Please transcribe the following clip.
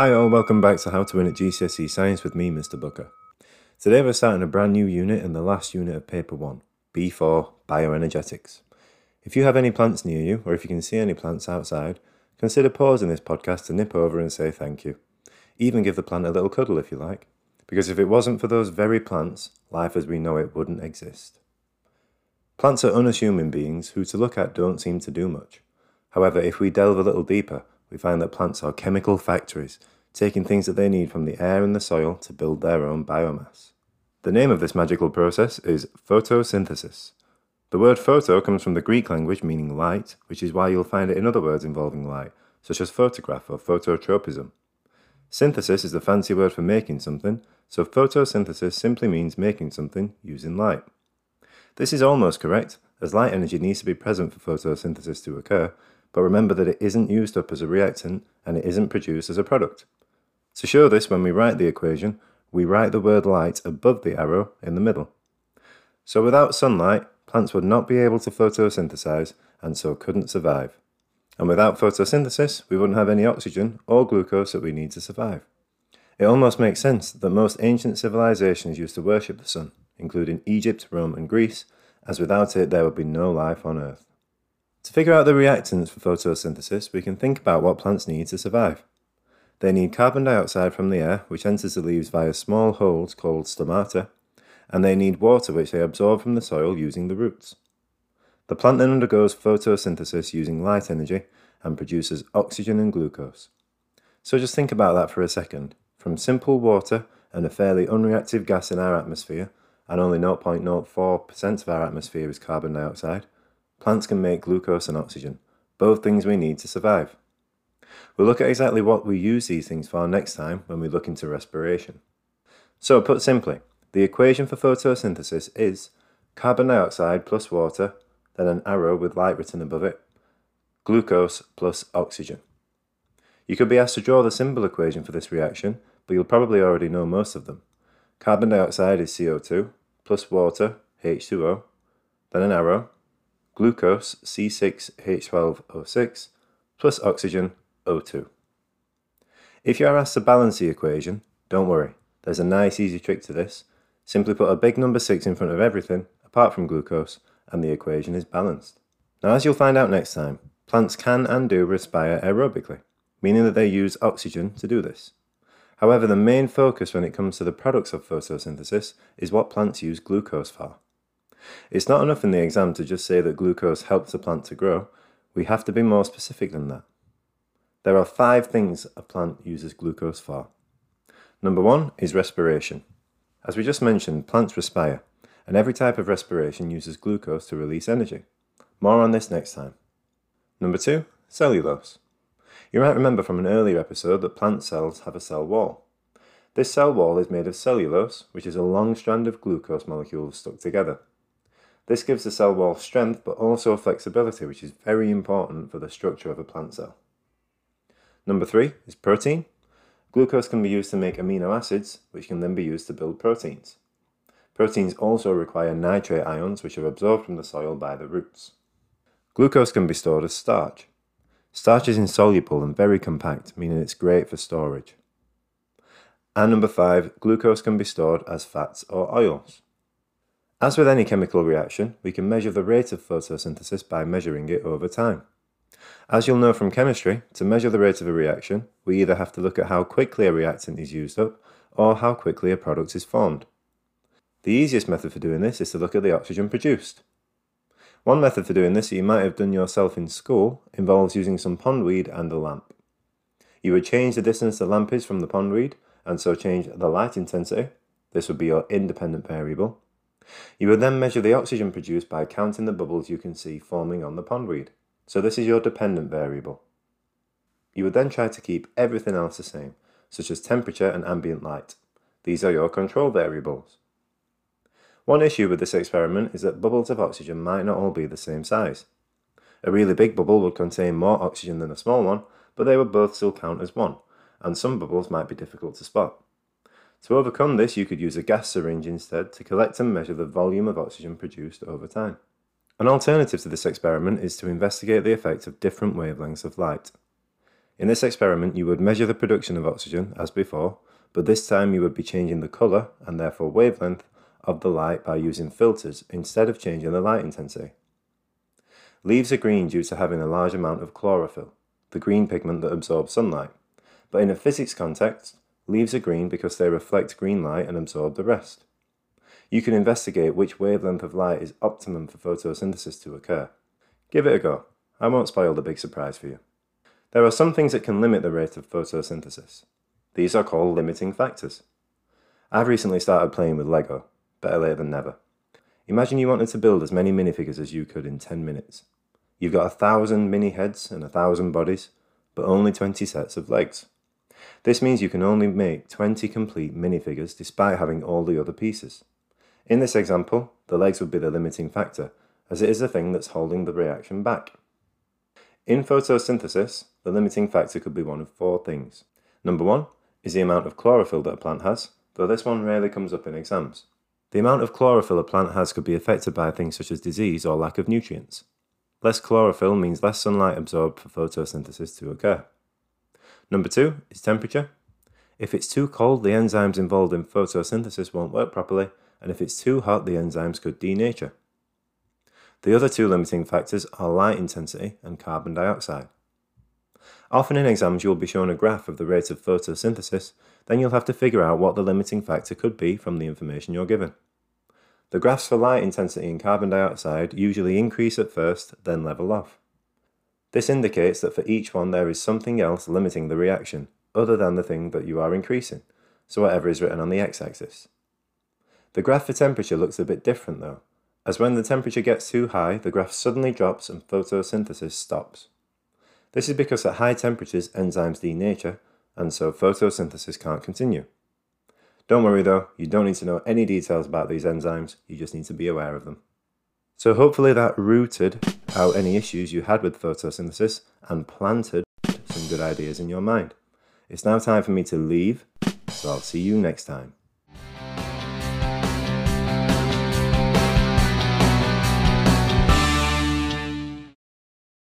Hi all, welcome back to How to Win at GCSE Science with me, Mr. Booker. Today we're starting a brand new unit and the last unit of paper 1, B4, Bioenergetics. If you have any plants near you, or if you can see any plants outside, consider pausing this podcast to nip over and say thank you. Even give the plant a little cuddle if you like, because if it wasn't for those very plants, life as we know it wouldn't exist. Plants are unassuming beings who to look at don't seem to do much. However, if we delve a little deeper, we find that plants are chemical factories, taking things that they need from the air and the soil to build their own biomass. The name of this magical process is photosynthesis. The word photo comes from the Greek language meaning light, which is why you'll find it in other words involving light, such as photograph or phototropism. Synthesis is the fancy word for making something, so photosynthesis simply means making something using light. This is almost correct, as light energy needs to be present for photosynthesis to occur, but remember that it isn't used up as a reactant and it isn't produced as a product. To show this, when we write the equation, we write the word light above the arrow in the middle. So without sunlight, plants would not be able to photosynthesize and so couldn't survive. And without photosynthesis, we wouldn't have any oxygen or glucose that we need to survive. It almost makes sense that most ancient civilizations used to worship the sun, including Egypt, Rome, and Greece, as without it there would be no life on Earth. To figure out the reactants for photosynthesis, we can think about what plants need to survive. They need carbon dioxide from the air, which enters the leaves via small holes called stomata, and they need water which they absorb from the soil using the roots. The plant then undergoes photosynthesis using light energy and produces oxygen and glucose. So just think about that for a second. From simple water and a fairly unreactive gas in our atmosphere, and only 0.04% of our atmosphere is carbon dioxide, plants can make glucose and oxygen, both things we need to survive. We'll look at exactly what we use these things for next time when we look into respiration. So, put simply, the equation for photosynthesis is carbon dioxide plus water, then an arrow with light written above it, glucose plus oxygen. You could be asked to draw the symbol equation for this reaction, but you'll probably already know most of them. Carbon dioxide is CO2, plus water, H2O, then an arrow, glucose, C6H12O6, plus oxygen, O2. If you are asked to balance the equation, don't worry, there's a nice easy trick to this. Simply put a big number 6 in front of everything, apart from glucose, and the equation is balanced. Now as you'll find out next time, plants can and do respire aerobically, meaning that they use oxygen to do this. However, the main focus when it comes to the products of photosynthesis is what plants use glucose for. It's not enough in the exam to just say that glucose helps a plant to grow, we have to be more specific than that. There are five things a plant uses glucose for. Number one is respiration. As we just mentioned, plants respire, and every type of respiration uses glucose to release energy. More on this next time. Number two, cellulose. You might remember from an earlier episode that plant cells have a cell wall. This cell wall is made of cellulose, which is a long strand of glucose molecules stuck together. This gives the cell wall strength but also flexibility, which is very important for the structure of a plant cell. Number three is protein. Glucose can be used to make amino acids, which can then be used to build proteins. Proteins also require nitrate ions, which are absorbed from the soil by the roots. Glucose can be stored as starch. Starch is insoluble and very compact, meaning it's great for storage. And number five, glucose can be stored as fats or oils. As with any chemical reaction, we can measure the rate of photosynthesis by measuring it over time. As you'll know from chemistry, to measure the rate of a reaction, we either have to look at how quickly a reactant is used up or how quickly a product is formed. The easiest method for doing this is to look at the oxygen produced. One method for doing this that you might have done yourself in school involves using some pondweed and a lamp. You would change the distance the lamp is from the pondweed and so change the light intensity. This would be your independent variable. You would then measure the oxygen produced by counting the bubbles you can see forming on the pondweed. So this is your dependent variable. You would then try to keep everything else the same, such as temperature and ambient light. These are your control variables. One issue with this experiment is that bubbles of oxygen might not all be the same size. A really big bubble would contain more oxygen than a small one, but they would both still count as one, and some bubbles might be difficult to spot. To overcome this, you could use a gas syringe instead to collect and measure the volume of oxygen produced over time. An alternative to this experiment is to investigate the effect of different wavelengths of light. In this experiment, you would measure the production of oxygen as before, but this time you would be changing the colour and therefore wavelength of the light by using filters instead of changing the light intensity. Leaves are green due to having a large amount of chlorophyll, the green pigment that absorbs sunlight. But in a physics context, leaves are green because they reflect green light and absorb the rest. You can investigate which wavelength of light is optimum for photosynthesis to occur. Give it a go. I won't spoil the big surprise for you. There are some things that can limit the rate of photosynthesis. These are called limiting factors. I've recently started playing with Lego, better late than never. Imagine you wanted to build as many minifigures as you could in 10 minutes. You've got a thousand mini heads and a thousand bodies, but only 20 sets of legs. This means you can only make 20 complete minifigures despite having all the other pieces. In this example, the legs would be the limiting factor, as it is the thing that's holding the reaction back. In photosynthesis, the limiting factor could be one of four things. Number one is the amount of chlorophyll that a plant has, though this one rarely comes up in exams. The amount of chlorophyll a plant has could be affected by things such as disease or lack of nutrients. Less chlorophyll means less sunlight absorbed for photosynthesis to occur. Number two is temperature. If it's too cold, the enzymes involved in photosynthesis won't work properly, and if it's too hot, the enzymes could denature. The other two limiting factors are light intensity and carbon dioxide. Often in exams you will be shown a graph of the rate of photosynthesis, then you'll have to figure out what the limiting factor could be from the information you're given. The graphs for light intensity and carbon dioxide usually increase at first, then level off. This indicates that for each one there is something else limiting the reaction, other than the thing that you are increasing, so whatever is written on the x-axis. The graph for temperature looks a bit different though, as when the temperature gets too high, the graph suddenly drops and photosynthesis stops. This is because at high temperatures enzymes denature, and so photosynthesis can't continue. Don't worry though, you don't need to know any details about these enzymes, you just need to be aware of them. So hopefully that rooted out any issues you had with photosynthesis and planted some good ideas in your mind. It's now time for me to leave, so I'll see you next time.